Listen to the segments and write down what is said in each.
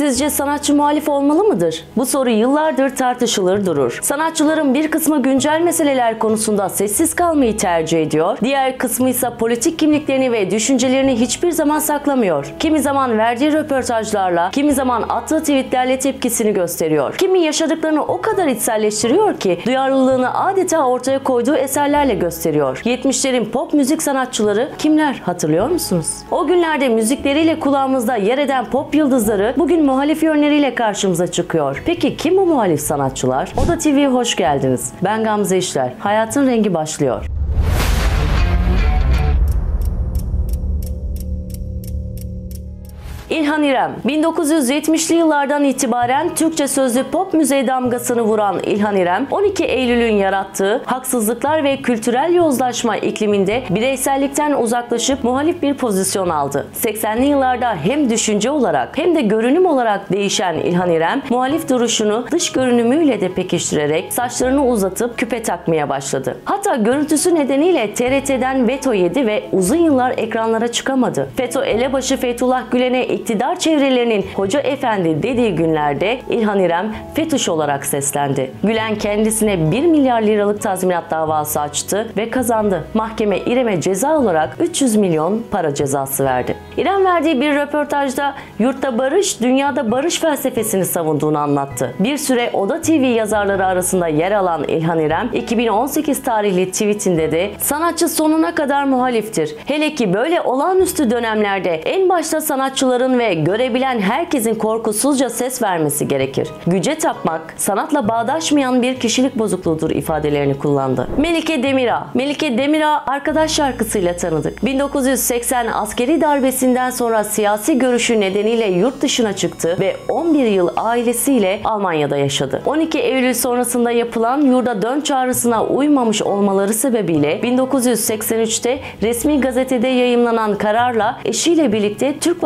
Sizce sanatçı muhalif olmalı mıdır? Bu soru yıllardır tartışılır durur. Sanatçıların bir kısmı güncel meseleler konusunda sessiz kalmayı tercih ediyor. Diğer kısmı ise politik kimliklerini ve düşüncelerini hiçbir zaman saklamıyor. Kimi zaman verdiği röportajlarla, kimi zaman attığı tweetlerle tepkisini gösteriyor. Kimi yaşadıklarını o kadar içselleştiriyor ki duyarlılığını adeta ortaya koyduğu eserlerle gösteriyor. 70'lerin pop müzik sanatçıları kimler hatırlıyor musunuz? O günlerde müzikleriyle kulağımızda yer eden pop yıldızları bugün muhalif yönleriyle karşımıza çıkıyor. Peki kim bu muhalif sanatçılar? Oda TV'ye hoş geldiniz. Ben Gamze İşler. Hayatın rengi başlıyor. İlhan İrem 1970'li yıllardan itibaren Türkçe sözlü pop müziğe damgasını vuran İlhan İrem 12 Eylül'ün yarattığı haksızlıklar ve kültürel yozlaşma ikliminde bireysellikten uzaklaşıp muhalif bir pozisyon aldı. 80'li yıllarda hem düşünce olarak hem de görünüm olarak değişen İlhan İrem muhalif duruşunu dış görünümüyle de pekiştirerek saçlarını uzatıp küpe takmaya başladı. Hatta görüntüsü nedeniyle TRT'den veto yedi ve uzun yıllar ekranlara çıkamadı. FETÖ elebaşı Fethullah Gülen'e iktidar çevrelerinin hoca efendi dediği günlerde İlhan İrem FETÖ'ş olarak seslendi. Gülen kendisine 1 milyar liralık tazminat davası açtı ve kazandı. Mahkeme İrem'e ceza olarak 300 milyon para cezası verdi. İrem verdiği bir röportajda yurtta barış, dünyada barış felsefesini savunduğunu anlattı. Bir süre Oda TV yazarları arasında yer alan İlhan İrem, 2018 tarihli tweetinde de sanatçı sonuna kadar muhaliftir. Hele ki böyle olağanüstü dönemlerde en başta sanatçıların ve görebilen herkesin korkusuzca ses vermesi gerekir. Güce tapmak, sanatla bağdaşmayan bir kişilik bozukluğudur ifadelerini kullandı. Melike Demira Melike Demira arkadaş şarkısıyla tanıdık. 1980 askeri darbesinden sonra siyasi görüşü nedeniyle yurt dışına çıktı ve 11 yıl ailesiyle Almanya'da yaşadı. 12 Eylül sonrasında yapılan yurda dön çağrısına uymamış olmaları sebebiyle 1983'te resmi gazetede yayımlanan kararla eşiyle birlikte Türk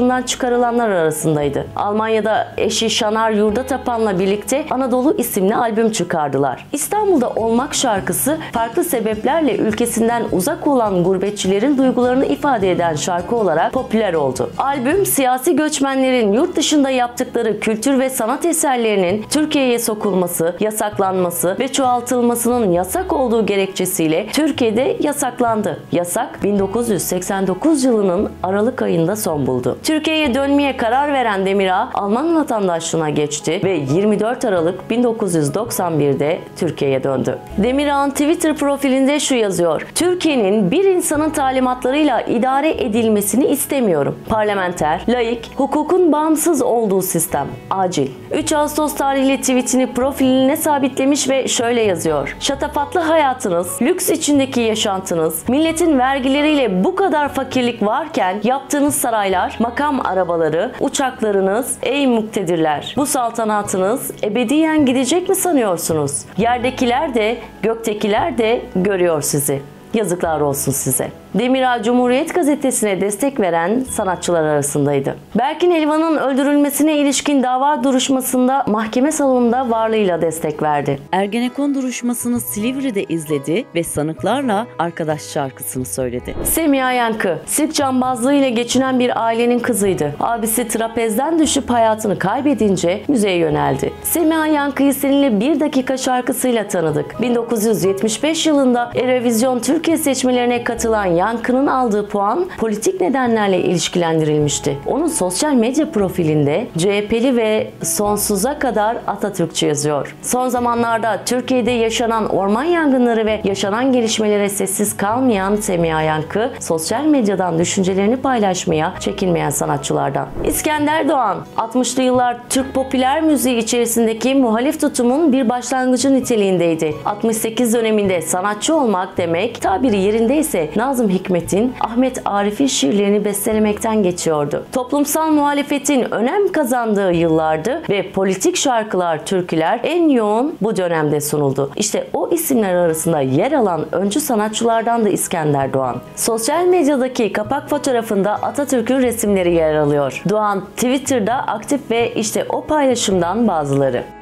vatandaşlığından çıkarılanlar arasındaydı. Almanya'da eşi Şanar Yurda Tapan'la birlikte Anadolu isimli albüm çıkardılar. İstanbul'da Olmak şarkısı farklı sebeplerle ülkesinden uzak olan gurbetçilerin duygularını ifade eden şarkı olarak popüler oldu. Albüm siyasi göçmenlerin yurt dışında yaptıkları kültür ve sanat eserlerinin Türkiye'ye sokulması, yasaklanması ve çoğaltılmasının yasak olduğu gerekçesiyle Türkiye'de yasaklandı. Yasak 1989 yılının Aralık ayında son buldu. Türkiye'ye dönmeye karar veren Demirağ Alman vatandaşlığına geçti ve 24 Aralık 1991'de Türkiye'ye döndü. Demirağ'ın Twitter profilinde şu yazıyor. Türkiye'nin bir insanın talimatlarıyla idare edilmesini istemiyorum. Parlamenter, laik, hukukun bağımsız olduğu sistem. Acil. 3 Ağustos tarihli tweetini profiline sabitlemiş ve şöyle yazıyor. Şatafatlı hayatınız, lüks içindeki yaşantınız, milletin vergileriyle bu kadar fakirlik varken yaptığınız saraylar, makam arabaları, uçaklarınız, ey muktedirler. Bu saltanatınız ebediyen gidecek mi sanıyorsunuz? Yerdekiler de, göktekiler de görüyor sizi. Yazıklar olsun size. Demirağ Cumhuriyet Gazetesi'ne destek veren sanatçılar arasındaydı. Berkin Elvan'ın öldürülmesine ilişkin dava duruşmasında mahkeme salonunda varlığıyla destek verdi. Ergenekon duruşmasını Silivri'de izledi ve sanıklarla arkadaş şarkısını söyledi. Semiha Yankı, sirk cambazlığı ile geçinen bir ailenin kızıydı. Abisi trapezden düşüp hayatını kaybedince müzeye yöneldi. Semiha Yankı'yı seninle bir dakika şarkısıyla tanıdık. 1975 yılında Eurovision Türkiye seçmelerine katılan Yankı'nın aldığı puan politik nedenlerle ilişkilendirilmişti. Onun sosyal medya profilinde CHP'li ve sonsuza kadar Atatürkçü yazıyor. Son zamanlarda Türkiye'de yaşanan orman yangınları ve yaşanan gelişmelere sessiz kalmayan Semiha Yankı, sosyal medyadan düşüncelerini paylaşmaya çekinmeyen sanatçılardan. İskender Doğan, 60'lı yıllar Türk popüler müziği içerisindeki muhalif tutumun bir başlangıcı niteliğindeydi. 68 döneminde sanatçı olmak demek, tabiri yerindeyse Nazım Hikmet'in, Ahmet Arif'in şiirlerini bestelemekten geçiyordu. Toplumsal muhalefetin önem kazandığı yıllardı ve politik şarkılar, türküler en yoğun bu dönemde sunuldu. İşte o isimler arasında yer alan öncü sanatçılardan da İskender Doğan. Sosyal medyadaki kapak fotoğrafında Atatürk'ün resimleri yer alıyor. Doğan Twitter'da aktif ve işte o paylaşımdan bazıları.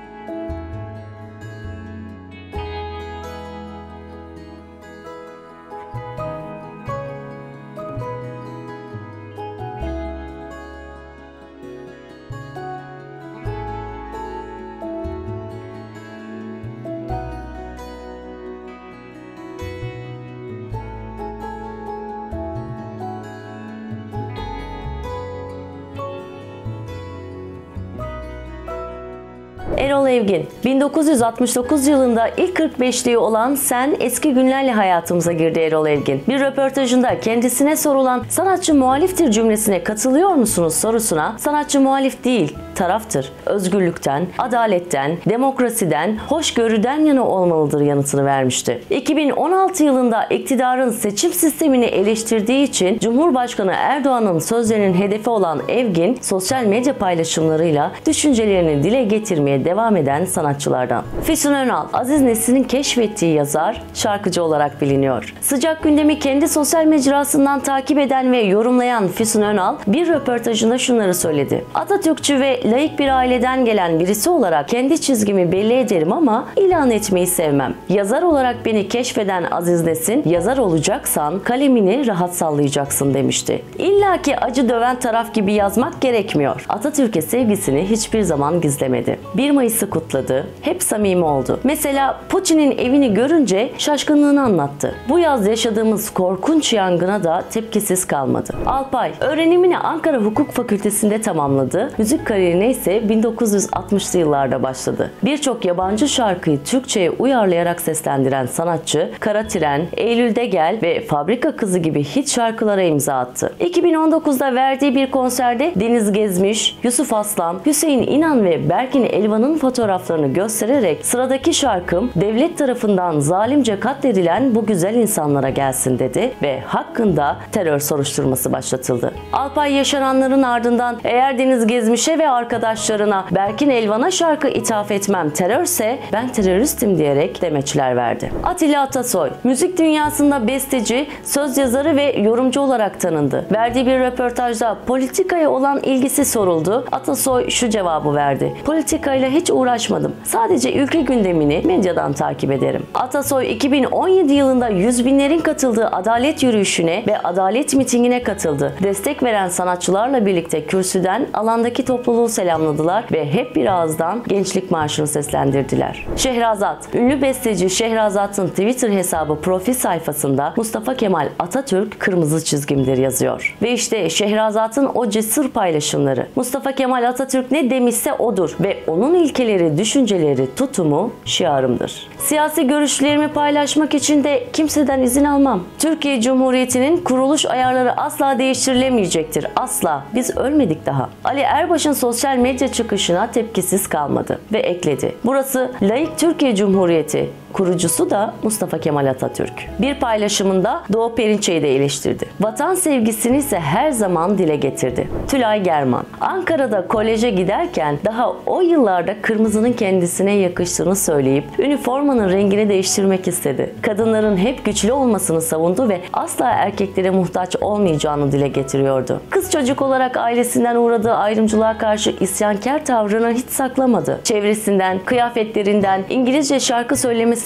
Erol Evgin 1969 yılında ilk 45'liği olan Sen eski günlerle hayatımıza girdi Erol Evgin. Bir röportajında kendisine sorulan sanatçı muhaliftir cümlesine katılıyor musunuz sorusuna sanatçı muhalif değil taraftır. Özgürlükten, adaletten, demokrasiden, hoşgörüden yana olmalıdır yanıtını vermişti. 2016 yılında iktidarın seçim sistemini eleştirdiği için Cumhurbaşkanı Erdoğan'ın sözlerinin hedefi olan Evgin sosyal medya paylaşımlarıyla düşüncelerini dile getirmeye devam eden sanatçılardan. Füsun Önal, Aziz Nesin'in keşfettiği yazar, şarkıcı olarak biliniyor. Sıcak gündemi kendi sosyal mecrasından takip eden ve yorumlayan Füsun Önal bir röportajında şunları söyledi. Atatürkçü ve laik bir aileden gelen birisi olarak kendi çizgimi belli ederim ama ilan etmeyi sevmem. Yazar olarak beni keşfeden Aziz Nesin, yazar olacaksan kalemini rahat sallayacaksın demişti. İlla ki acı döven taraf gibi yazmak gerekmiyor. Atatürk'e sevgisini hiçbir zaman gizlemedi. 1 Mayıs'ı kutladı, hep samimi oldu. Mesela Putin'in evini görünce şaşkınlığını anlattı. Bu yaz yaşadığımız korkunç yangına da tepkisiz kalmadı. Alpay, öğrenimini Ankara Hukuk Fakültesi'nde tamamladı. Müzik kariyerine ise 1960'lı yıllarda başladı. Birçok yabancı şarkıyı Türkçe'ye uyarlayarak seslendiren sanatçı, Kara Tren, Eylül'de Gel ve Fabrika Kızı gibi hit şarkılara imza attı. 2019'da verdiği bir konserde Deniz Gezmiş, Yusuf Aslan, Hüseyin İnan ve Berkin Elvan'ın fotoğraflarını göstererek sıradaki şarkım devlet tarafından zalimce katledilen bu güzel insanlara gelsin dedi ve hakkında terör soruşturması başlatıldı. Alpay yaşananların ardından eğer Deniz Gezmiş'e ve arkadaşlarına Berkin Elvan'a şarkı ithaf etmem terörse ben teröristim diyerek demeçler verdi. Atilla Atasoy, müzik dünyasında besteci, söz yazarı ve yorumcu olarak tanındı. Verdiği bir röportajda politikaya olan ilgisi soruldu. Atasoy şu cevabı verdi. Politikayla hiç uğraşmadım. Sadece ülke gündemini medyadan takip ederim. Atasoy 2017 yılında yüz binlerin katıldığı adalet yürüyüşüne ve adalet mitingine katıldı. Destek veren sanatçılarla birlikte kürsüden alandaki topluluğu selamladılar ve hep bir ağızdan Gençlik Marşı'nı seslendirdiler. Şehrazat, ünlü besteci Şehrazat'ın Twitter hesabı profil sayfasında Mustafa Kemal Atatürk kırmızı çizgimdir yazıyor. Ve işte Şehrazat'ın o cesur paylaşımları. Mustafa Kemal Atatürk ne demişse odur ve onun ilkeleri, düşünceleri, tutumu şiarımdır. Siyasi görüşlerimi paylaşmak için de kimseden izin almam. Türkiye Cumhuriyeti'nin kuruluş ayarları asla değiştirilemeyecektir. Asla. Biz ölmedik daha. Ali Erbaş'ın sosyal medya çıkışına tepkisiz kalmadı ve ekledi. Burası laik Türkiye Cumhuriyeti. Kurucusu da Mustafa Kemal Atatürk. Bir paylaşımında Doğu Perinçe'yi de eleştirdi. Vatan sevgisini ise her zaman dile getirdi. Tülay German, Ankara'da koleje giderken daha o yıllarda kırmızının kendisine yakıştığını söyleyip üniformanın rengini değiştirmek istedi. Kadınların hep güçlü olmasını savundu ve asla erkeklere muhtaç olmayacağını dile getiriyordu. Kız çocuk olarak ailesinden uğradığı ayrımcılığa karşı isyankar tavrını hiç saklamadı. Çevresinden, kıyafetlerinden, İngilizce şarkı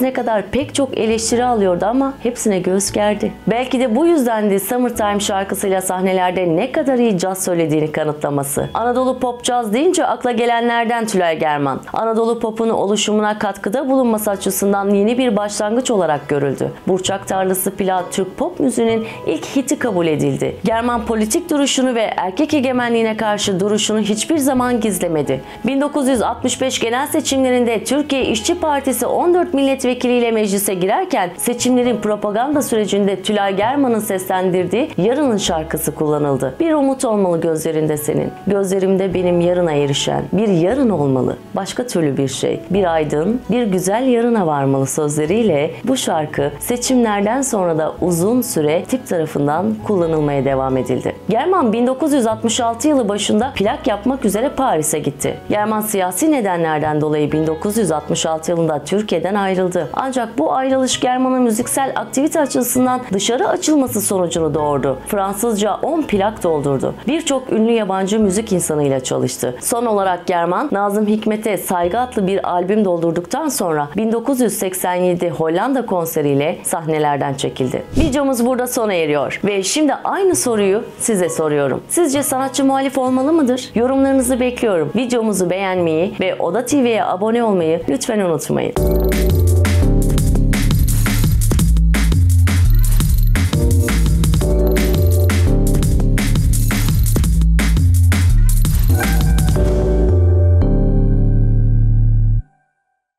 söylemesine kadar pek çok eleştiri alıyordu ama hepsine göğüs gerdi. Belki de bu yüzden de Summertime şarkısıyla sahnelerde ne kadar iyi caz söylediğini kanıtlaması. Anadolu pop caz deyince akla gelenlerden Tülay German. Anadolu popunu oluşumuna katkıda bulunması açısından yeni bir başlangıç olarak görüldü. Burçak Tarlası Pilav Türk pop müziğinin ilk hiti kabul edildi. German politik duruşunu ve erkek egemenliğine karşı duruşunu hiçbir zaman gizlemedi. 1965 genel seçimlerinde Türkiye İşçi Partisi 14 milletvekiliyle meclise girerken seçimlerin propaganda sürecinde Tülay German'ın seslendirdiği Yarının şarkısı kullanıldı. Bir umut olmalı gözlerinde senin. Gözlerimde benim yarına erişen. Bir yarın olmalı. Başka türlü bir şey. Bir aydın, bir güzel yarına varmalı sözleriyle bu şarkı seçimlerden sonra da uzun süre tip tarafından kullanılmaya devam edildi. German 1966 yılı başında plak yapmak üzere Paris'e gitti. German siyasi nedenlerden dolayı 1966 yılında Türkiye'den ayrıldı. Ancak bu ayrılış German'ın müziksel aktivite açısından dışarı açılması sonucunu doğurdu. Fransızca 10 plak doldurdu. Birçok ünlü yabancı müzik insanıyla çalıştı. Son olarak German, Nazım Hikmet'e Saygı adlı bir albüm doldurduktan sonra 1987 Hollanda konseriyle sahnelerden çekildi. Videomuz burada sona eriyor ve şimdi aynı soruyu size soruyorum. Sizce sanatçı muhalif olmalı mıdır? Yorumlarınızı bekliyorum. Videomuzu beğenmeyi ve Oda TV'ye abone olmayı lütfen unutmayın.